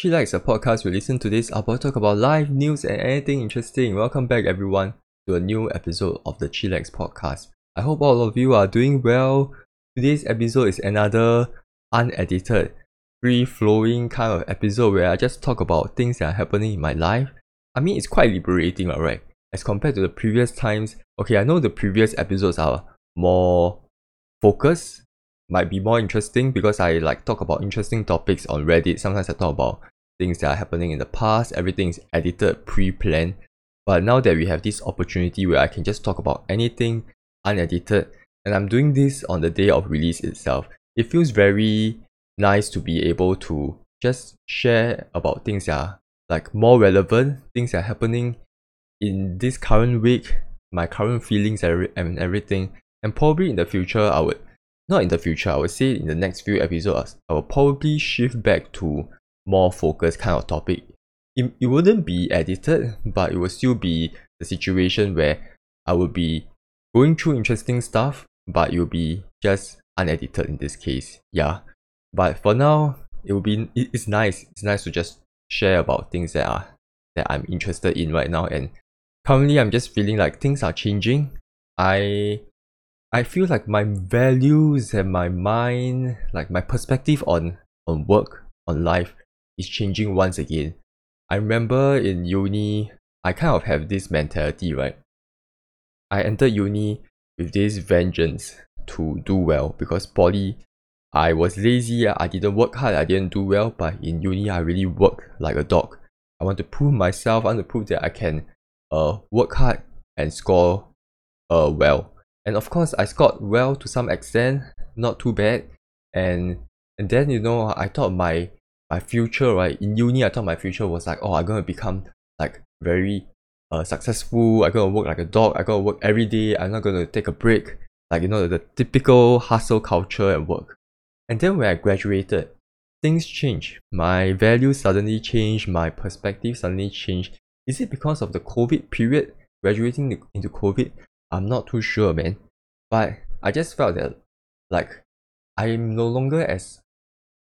Chillax, a podcast we listen to this I'll talk about life, news, and anything interesting. Welcome back, everyone, to a new episode of the Chillax podcast. I hope all of you are doing well. Today's episode is another unedited, free flowing kind of episode where I just talk about things that are happening in my life. I mean, it's quite liberating, right? As compared to the previous times. Okay, I know the previous episodes are more focused might be more interesting because I like talk about interesting topics on Reddit. Sometimes I talk about things that are happening in the past. Everything is edited, pre-planned. But now that we have this opportunity where I can just talk about anything unedited, and I'm doing this on the day of release itself, it feels very nice to be able to just share about things that are like more relevant, things that are happening in this current week, my current feelings and everything. And probably in the future, I would not in the future, I would say in the next few episodes, I will probably shift back to more focused kind of topic. It, it wouldn't be edited, but it will still be the situation where I will be going through interesting stuff, but it will be just unedited in this case. Yeah. But for now, it will be it, it's nice. It's nice to just share about things that are that I'm interested in right now. And currently I'm just feeling like things are changing. I I feel like my values and my mind, like my perspective on on work, on life, is changing once again. I remember in uni, I kind of have this mentality, right? I entered uni with this vengeance to do well because poly, I was lazy, I didn't work hard, I didn't do well, but in uni, I really worked like a dog. I want to prove myself, I want to prove that I can uh, work hard and score uh, well and of course I scored well to some extent not too bad and and then you know I thought my my future right? In uni I thought my future was like oh I'm gonna become like very uh, successful. I'm gonna work like a dog. I'm gonna work every day. I'm not gonna take a break. Like you know the, the typical hustle culture at work. And then when I graduated things changed. My values suddenly changed. My perspective suddenly changed. Is it because of the COVID period? Graduating into COVID? I'm not too sure, man. But I just felt that, like, I'm no longer as.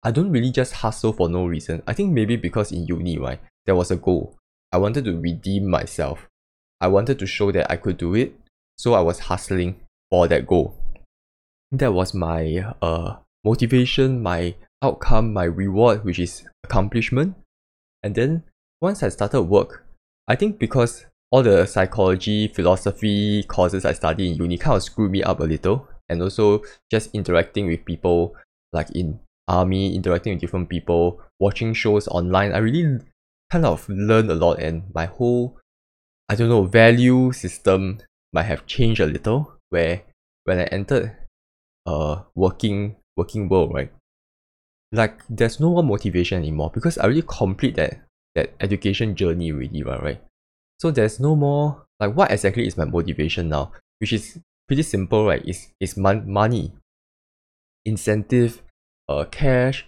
I don't really just hustle for no reason. I think maybe because in uni, right, there was a goal. I wanted to redeem myself. I wanted to show that I could do it. So I was hustling for that goal. That was my uh, motivation, my outcome, my reward, which is accomplishment. And then once I started work, I think because all the psychology, philosophy courses I studied in uni kind of screwed me up a little. And also just interacting with people like in army, interacting with different people, watching shows online. I really kind of learned a lot and my whole I don't know, value system might have changed a little where when I entered uh working working world, right? Like there's no more motivation anymore because I really complete that that education journey already, right? So there's no more like what exactly is my motivation now, which is pretty simple, right? Is is mon- money, incentive, uh, cash.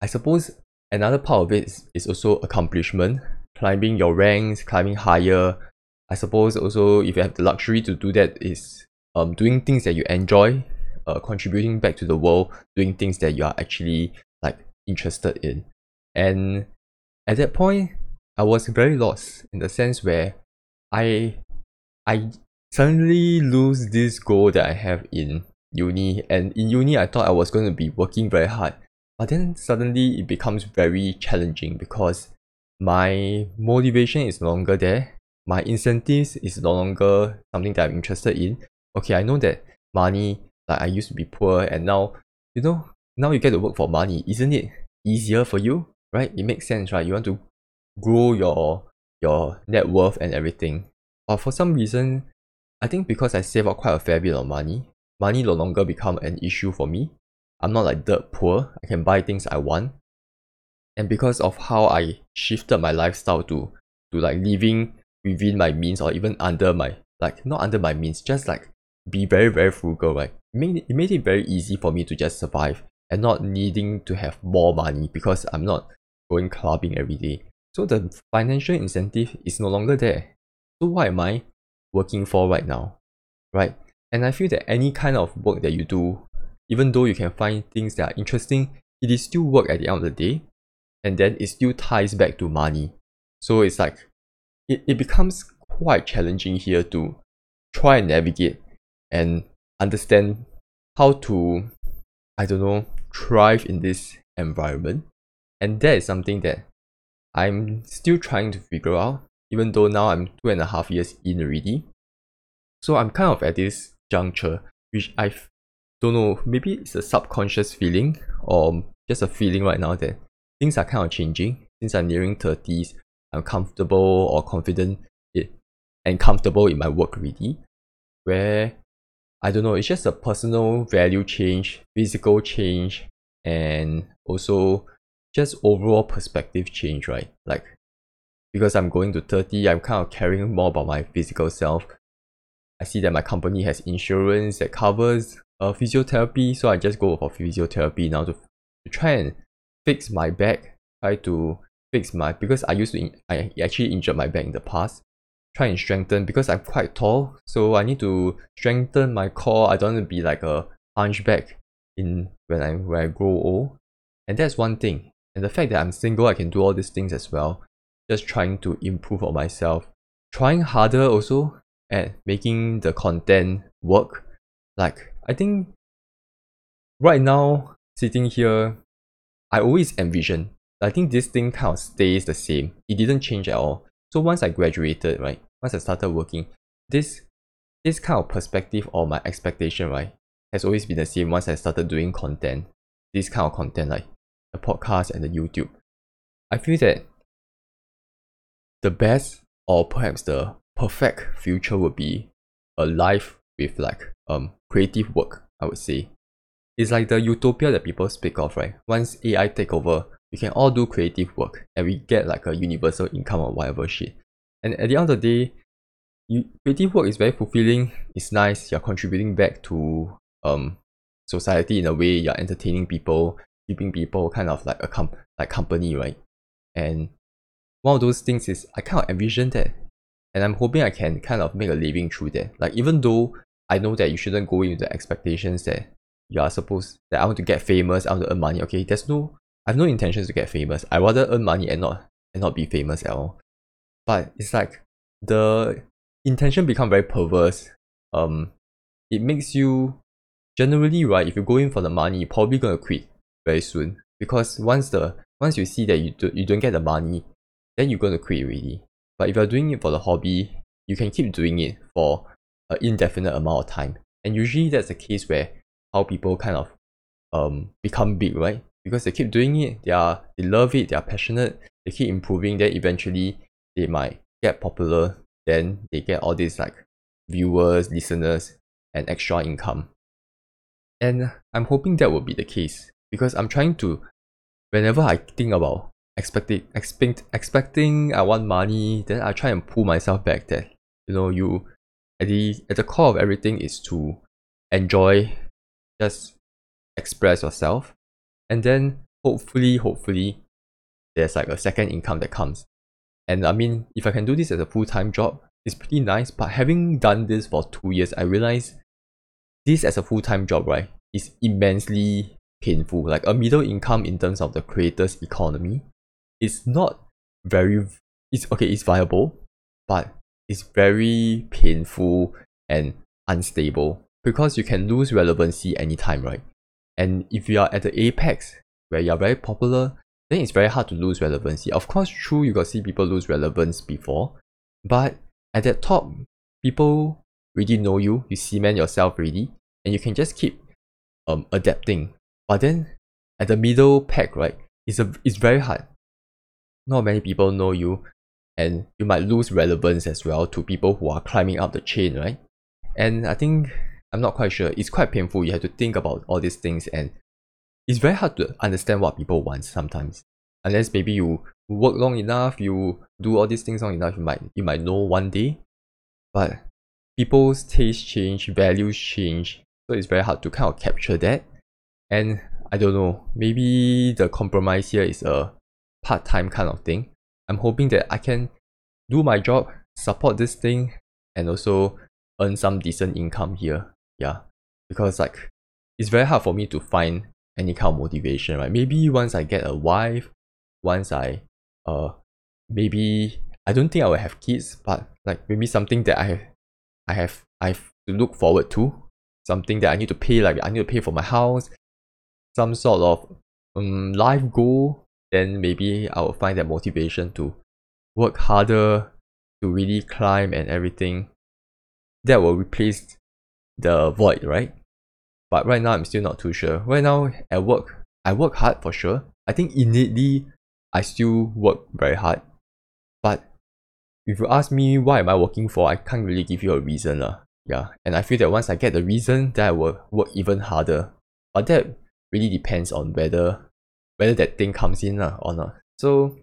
I suppose another part of it is, is also accomplishment, climbing your ranks, climbing higher. I suppose also if you have the luxury to do that is um doing things that you enjoy, uh, contributing back to the world, doing things that you are actually like interested in. And at that point, I was very lost in the sense where I I suddenly lose this goal that I have in uni and in uni I thought I was going to be working very hard. But then suddenly it becomes very challenging because my motivation is no longer there. My incentives is no longer something that I'm interested in. Okay I know that money like I used to be poor and now you know now you get to work for money. Isn't it easier for you? Right? It makes sense right? You want to grow your your net worth and everything. But for some reason, I think because I save up quite a fair bit of money, money no longer become an issue for me. I'm not like dirt poor. I can buy things I want. And because of how I shifted my lifestyle to to like living within my means or even under my like not under my means, just like be very very frugal, right? It made, it made it very easy for me to just survive and not needing to have more money because I'm not going clubbing every day. So the financial incentive is no longer there. So what am I working for right now? Right? And I feel that any kind of work that you do, even though you can find things that are interesting, it is still work at the end of the day. and then it still ties back to money. So it's like it, it becomes quite challenging here to try and navigate and understand how to I don't know thrive in this environment. And that is something that I'm still trying to figure out, even though now I'm two and a half years in already. So I'm kind of at this juncture, which I don't know, maybe it's a subconscious feeling or just a feeling right now that things are kind of changing. Since I'm nearing 30s, I'm comfortable or confident it, and comfortable in my work already. Where I don't know, it's just a personal value change, physical change, and also just overall perspective change, right? Like because I'm going to 30, I'm kind of caring more about my physical self. I see that my company has insurance that covers uh, physiotherapy, so I just go for physiotherapy now to, to try and fix my back, try to fix my because I used to in, I actually injured my back in the past. Try and strengthen because I'm quite tall, so I need to strengthen my core. I don't want to be like a hunchback in when I when I grow old, and that's one thing. And the fact that I'm single, I can do all these things as well. Just trying to improve on myself, trying harder also at making the content work. Like I think right now sitting here, I always envision I think this thing kind of stays the same. It didn't change at all. So once I graduated, right, once I started working, this this kind of perspective or my expectation, right, has always been the same once I started doing content. This kind of content like the podcast and the YouTube. I feel that the best or perhaps the perfect future would be a life with like um creative work, I would say. It's like the utopia that people speak of, right? Once AI take over, we can all do creative work and we get like a universal income or whatever shit. And at the end of the day, you, creative work is very fulfilling. It's nice. You're contributing back to um society in a way. You're entertaining people, keeping people kind of like a com- like company, right? And one of those things is I kind of envision that, and I'm hoping I can kind of make a living through that. Like even though I know that you shouldn't go in with the expectations that you are supposed that I want to get famous, I want to earn money. Okay, there's no I have no intentions to get famous. I rather earn money and not and not be famous at all. But it's like the intention become very perverse. Um, it makes you generally right. If you go in for the money, you're probably gonna quit very soon because once the once you see that you do, you don't get the money, then you're gonna quit already. But if you're doing it for the hobby, you can keep doing it for an indefinite amount of time. And usually that's the case where how people kind of um become big, right? because they keep doing it they are they love it they are passionate they keep improving then eventually they might get popular then they get all these like viewers listeners and extra income and i'm hoping that will be the case because i'm trying to whenever i think about expecting expect, expecting i want money then i try and pull myself back that you know you at the at the core of everything is to enjoy just express yourself. And then hopefully hopefully there's like a second income that comes. And i mean if i can do this as a full-time job it's pretty nice. But having done this for two years i realize this as a full-time job right is immensely painful. Like a middle income in terms of the creators economy is not very it's okay it's viable but it's very painful and unstable because you can lose relevancy anytime right and if you are at the apex where you are very popular, then it's very hard to lose relevancy. Of course, true, you got see people lose relevance before, but at that top, people really know you, you cement yourself already, and you can just keep um adapting. But then at the middle pack, right, it's a it's very hard. Not many people know you, and you might lose relevance as well to people who are climbing up the chain, right? And I think I'm not quite sure. It's quite painful. You have to think about all these things, and it's very hard to understand what people want sometimes. Unless maybe you work long enough, you do all these things long enough, you might you might know one day. But people's taste change, values change, so it's very hard to kind of capture that. And I don't know, maybe the compromise here is a part-time kind of thing. I'm hoping that I can do my job, support this thing, and also earn some decent income here. Yeah. Because like it's very hard for me to find any kind of motivation right? Maybe once i get a wife once I uh maybe I don't think I will have kids, but like maybe something that I have I have I have to look forward to. Something that I need to pay, like I need to pay for my house, some sort of um life goal, then maybe I will find that motivation to work harder to really climb and everything. That will replace the void, right? But right now I'm still not too sure. Right now at work, I work hard for sure. I think innately I still work very hard. But if you ask me why am I working for, I can't really give you a reason. lah. Yeah. And I feel that once I get the reason, then I will work even harder. But that really depends on whether whether that thing comes in or not. So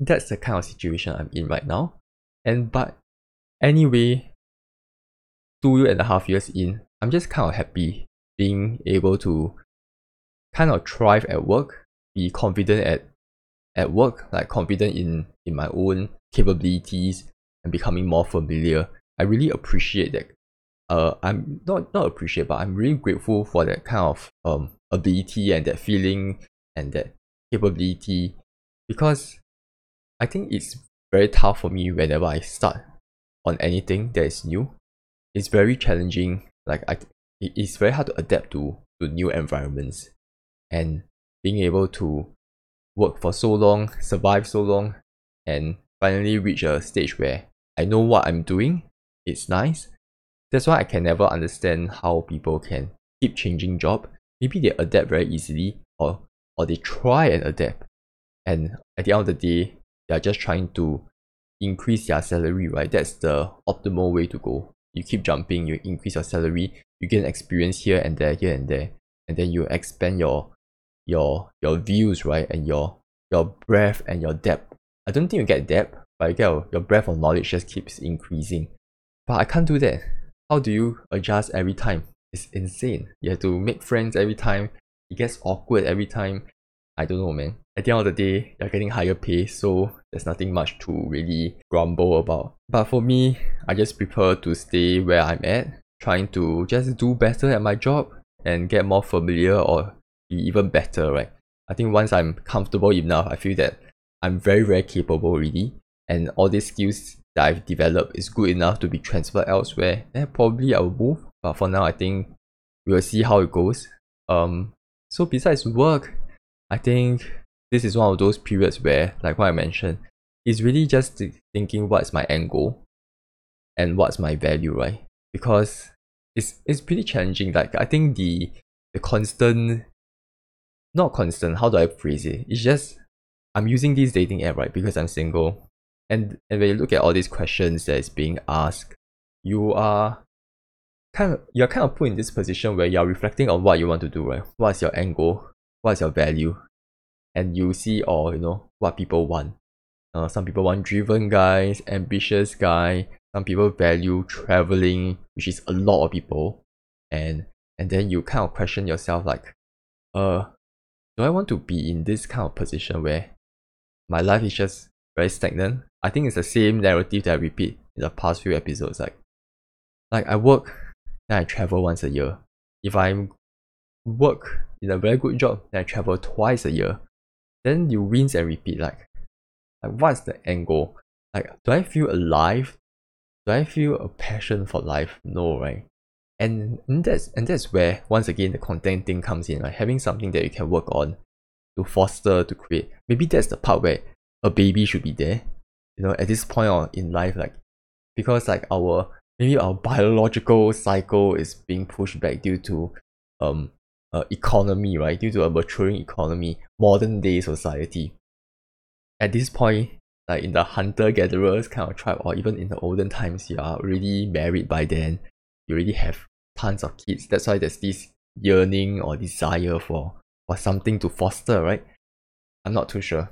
that's the kind of situation I'm in right now. And but anyway, two and a half years in, I'm just kind of happy being able to kind of thrive at work, be confident at at work, like confident in in my own capabilities and becoming more familiar. I really appreciate that. Uh, I'm not not appreciate, but I'm really grateful for that kind of um ability and that feeling and that capability because I think it's very tough for me whenever I start on anything that is new. It's very challenging. Like I, it's very hard to adapt to to new environments, and being able to work for so long, survive so long, and finally reach a stage where I know what I'm doing. It's nice. That's why I can never understand how people can keep changing job. Maybe they adapt very easily, or or they try and adapt, and at the end of the day, they're just trying to increase their salary, right? That's the optimal way to go. You keep jumping, you increase your salary, you gain experience here and there, here and there, and then you expand your your your views, right? And your your breadth and your depth. I don't think you get depth, but you get your breadth of knowledge just keeps increasing. But I can't do that. How do you adjust every time? It's insane. You have to make friends every time. It gets awkward every time. I don't know, man. At the end of the day, you're getting higher pay, so there's nothing much to really grumble about. But for me, I just prefer to stay where I'm at, trying to just do better at my job and get more familiar or be even better, right? I think once I'm comfortable enough, I feel that I'm very, very capable already. And all these skills that I've developed is good enough to be transferred elsewhere. Then probably I will move. But for now, I think we'll see how it goes. Um, so besides work, I think this is one of those periods where, like what I mentioned, it's really just thinking what's my end goal and what's my value, right? Because it's it's pretty challenging. Like I think the the constant not constant, how do I phrase it? It's just I'm using this dating app, right? Because I'm single. And and when you look at all these questions that is being asked, you are kind of you're kind of put in this position where you're reflecting on what you want to do, right? What's your goal? what's your value? And you see or you know what people want. Uh, some people want driven guys ambitious guy. Some people value traveling which is a lot of people. And and then you kind of question yourself like uh do i want to be in this kind of position where my life is just very stagnant? I think it's the same narrative that i repeat in the past few episodes like like i work then i travel once a year if i work in a very good job, then I travel twice a year. Then you rinse and repeat. Like, like what's the end goal? Like, do I feel alive? Do I feel a passion for life? No, right? And, and that's and that's where once again the content thing comes in. Like having something that you can work on to foster to create. Maybe that's the part where a baby should be there. You know, at this point in life, like because like our maybe our biological cycle is being pushed back due to um uh, economy, right? Due to a maturing economy, modern day society. At this point, like in the hunter gatherers kind of tribe, or even in the olden times, you are already married by then. You already have tons of kids. That's why there's this yearning or desire for for something to foster, right? I'm not too sure,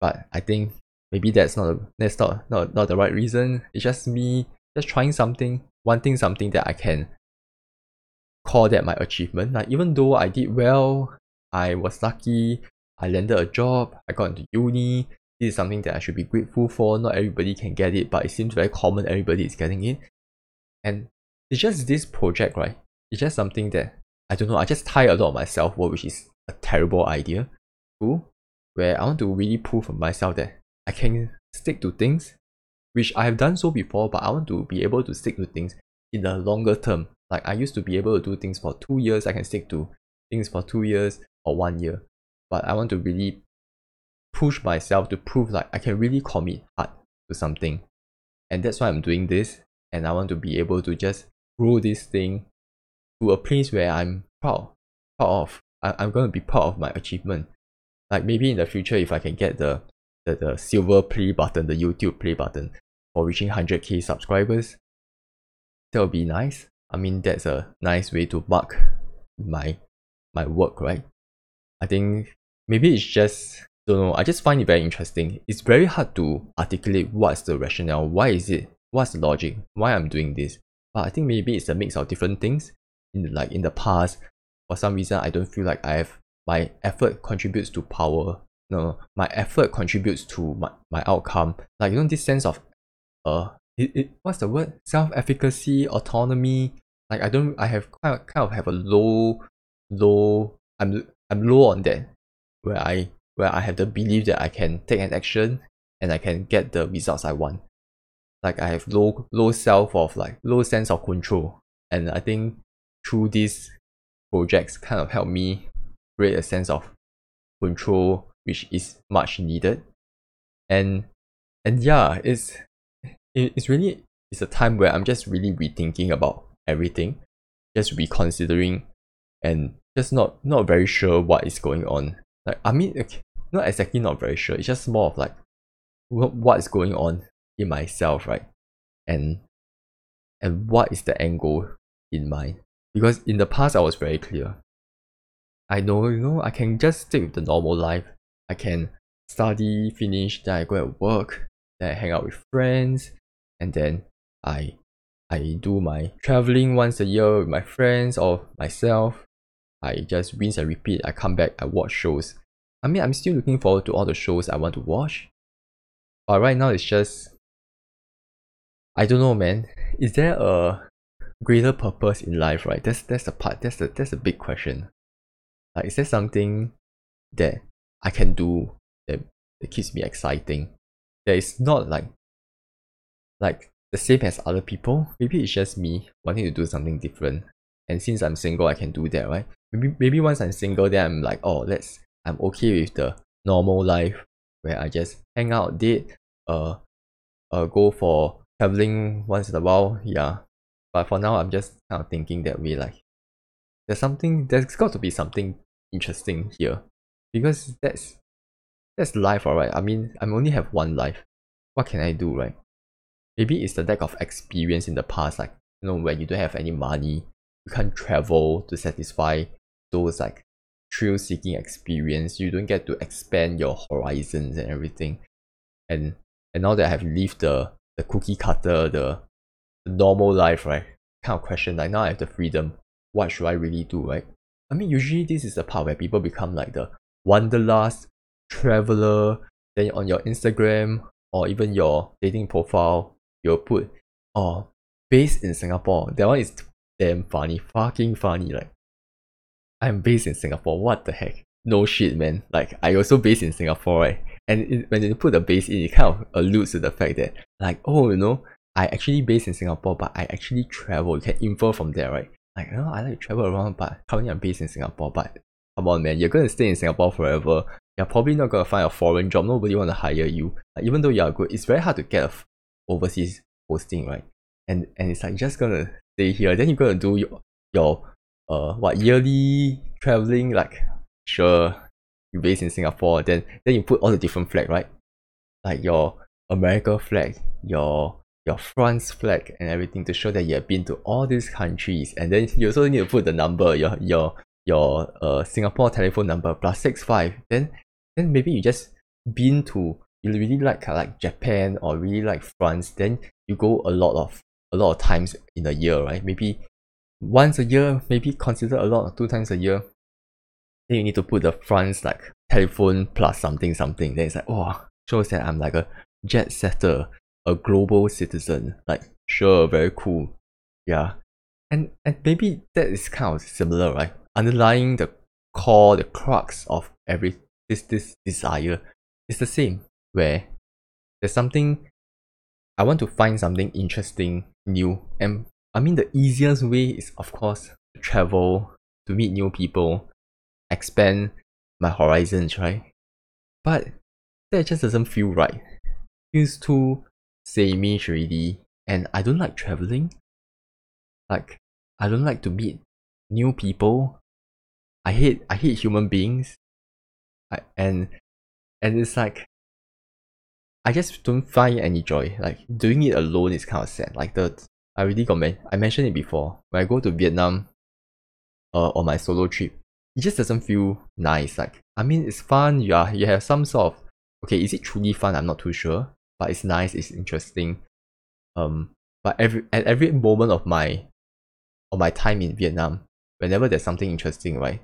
but I think maybe that's not a, that's not, not not the right reason. It's just me just trying something, wanting something that I can call that my achievement. Like even though I did well, I was lucky, I landed a job, I got into uni. This is something that I should be grateful for. Not everybody can get it, but it seems very common. Everybody is getting it, and it's just this project, right? It's just something that I don't know. I just tie a lot of myself which is a terrible idea. Cool. where I want to really prove for myself that I can stick to things, which I have done so before, but I want to be able to stick to things in the longer term. Like I used to be able to do things for two years, I can stick to things for two years or one year. But I want to really push myself to prove like I can really commit hard to something. And that's why I'm doing this. And I want to be able to just grow this thing to a place where I'm proud, proud of. I, I'm going to be proud of my achievement. Like maybe in the future, if I can get the, the, the silver play button, the YouTube play button for reaching 100k subscribers, that would be nice. I mean, that's a nice way to mark my my work, right? I think maybe it's just don't know. I just find it very interesting. It's very hard to articulate what's the rationale. Why is it? What's the logic? Why I'm doing this? But I think maybe it's a mix of different things. In like in the past, for some reason, I don't feel like I have my effort contributes to power. No, my effort contributes to my, my outcome. Like you know this sense of uh it, it what's the word? Self-efficacy, autonomy. Like I don't I have kind of, kind of have a low low I'm I'm low on that where I where I have the belief that I can take an action and I can get the results I want. Like I have low low self of like low sense of control. And I think through these projects kind of help me create a sense of control which is much needed. And and yeah, it's it's really it's a time where I'm just really rethinking about everything, just reconsidering and just not not very sure what is going on. Like I mean, okay, not exactly not very sure. It's just more of like what is going on in myself, right? And and what is the angle in mind? Because in the past I was very clear. I know, you know, I can just stick with the normal life. I can study, finish, then I go and work, then I hang out with friends, and then I I do my traveling once a year with my friends or myself. I just rinse and repeat. I come back, I watch shows. I mean, I'm still looking forward to all the shows I want to watch. But right now, it's just. I don't know, man. Is there a greater purpose in life, right? That's that's the part. That's the that's a big question. Like, is there something that I can do that, that keeps me exciting? That is not like like the same as other people. Maybe it's just me wanting to do something different. And since I'm single, I can do that, right? Maybe maybe once I'm single, then I'm like, oh, let's I'm okay with the normal life where I just hang out, date, uh, uh, go for traveling once in a while. Yeah, but for now, I'm just kind of thinking that way. Like, there's something. There's got to be something interesting here, because that's that's life, alright. I mean, I only have one life. What can I do, right? Maybe it's the lack of experience in the past, like you know, when you don't have any money, you can't travel to satisfy those like thrill seeking experience. You don't get to expand your horizons and everything. And and now that I have lived the the cookie cutter, the, the normal life, right? Kind of question like now I have the freedom. What should I really do, right? I mean usually this is the part where people become like the wanderlust traveler. Then on your Instagram or even your dating profile, you'll put oh based in Singapore. That one is damn funny, fucking funny. Like I'm based in Singapore. What the heck? No shit, man. Like I also based in Singapore, right? And it, when you put the base in, it kind of alludes to the fact that, like, oh, you know, I actually based in Singapore, but I actually travel. You can infer from there, right? Like, you know, I like to travel around, but currently I'm based in Singapore. But come on, man, you're gonna stay in Singapore forever. You're probably not gonna find a foreign job. Nobody wanna hire you. Like, even though you are good, it's very hard to get a overseas posting, right? And and it's like just gonna stay here. Then you're gonna do your your uh what yearly traveling like sure you based in Singapore then then you put all the different flag right like your America flag your your France flag and everything to show that you have been to all these countries and then you also need to put the number your your your uh Singapore telephone number plus six five then then maybe you just been to you really like uh, like Japan or really like France then you go a lot of a lot of times in a year right maybe once a year, maybe consider a lot, two times a year. Then you need to put the France like telephone plus something something. Then it's like, oh, shows that I'm like a jet setter, a global citizen. Like, sure, very cool. Yeah. And and maybe that is kind of similar, right? Underlying the core, the crux of every this this desire. is the same where there's something I want to find something interesting, new, and I mean the easiest way is of course to travel, to meet new people, expand my horizons, right? But that just doesn't feel right. Feels too samey already, and I don't like traveling. Like I don't like to meet new people. I hate I hate human beings. I, and and it's like I just don't find any joy. Like doing it alone is kind of sad. Like the I already got men- I mentioned it before. When I go to Vietnam, uh, on my solo trip, it just doesn't feel nice. Like I mean, it's fun. You are you have some sort of okay. Is it truly fun? I'm not too sure, but it's nice. It's interesting. Um, but every at every moment of my of my time in Vietnam, whenever there's something interesting, right,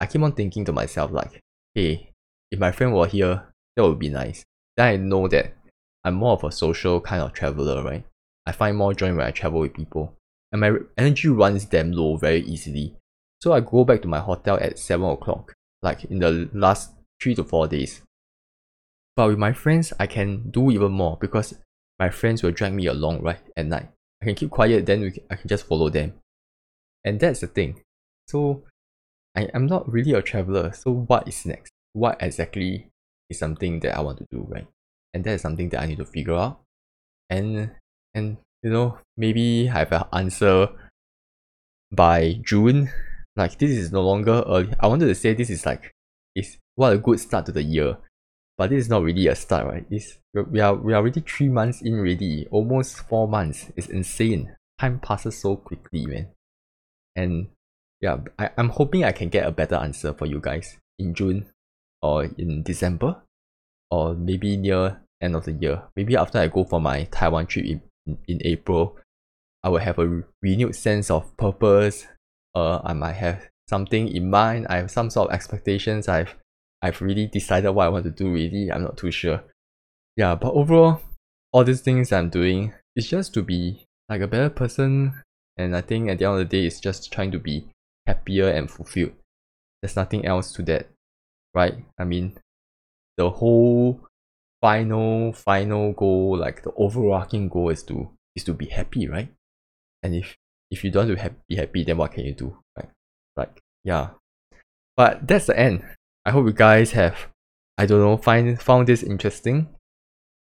I keep on thinking to myself like, hey, if my friend were here, that would be nice. Then I know that I'm more of a social kind of traveler, right? I find more joy when I travel with people. And my energy runs damn low very easily. So I go back to my hotel at 7 o'clock, like in the last 3 to 4 days. But with my friends, I can do even more because my friends will drag me along, right, at night. I can keep quiet, then can, I can just follow them. And that's the thing. So I, I'm not really a traveler. So what is next? What exactly is something that I want to do, right? And that is something that I need to figure out. And and you know, maybe I have an answer by June. Like this is no longer early. I wanted to say this is like is what a good start to the year. But this is not really a start, right? It's, we are we are already three months in already, almost four months. It's insane. Time passes so quickly, man. And yeah, I, I'm hoping I can get a better answer for you guys in June or in December or maybe near end of the year. Maybe after I go for my Taiwan trip in, in, April, I will have a renewed sense of purpose. Uh, I might have something in mind. I have some sort of expectations. I've I've really decided what I want to do. Really, I'm not too sure. Yeah, but overall, all these things I'm doing is just to be like a better person. And I think at the end of the day, it's just trying to be happier and fulfilled. There's nothing else to that, right? I mean, the whole final final goal, like the overarching goal, is to is to be happy, right? And if if you don't want to ha- be happy, then what can you do, right? Like yeah, but that's the end. I hope you guys have, I don't know, find found this interesting.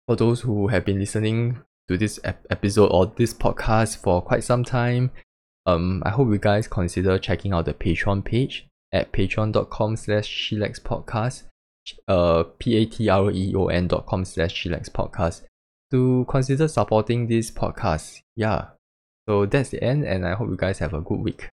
For those who have been listening to this ep- episode or this podcast for quite some time, um, I hope you guys consider checking out the Patreon page at patreon.com slash podcast, uh, p-a-t-r-e-o-n dot com slash podcast to consider supporting this podcast. Yeah. So that's the end and I hope you guys have a good week.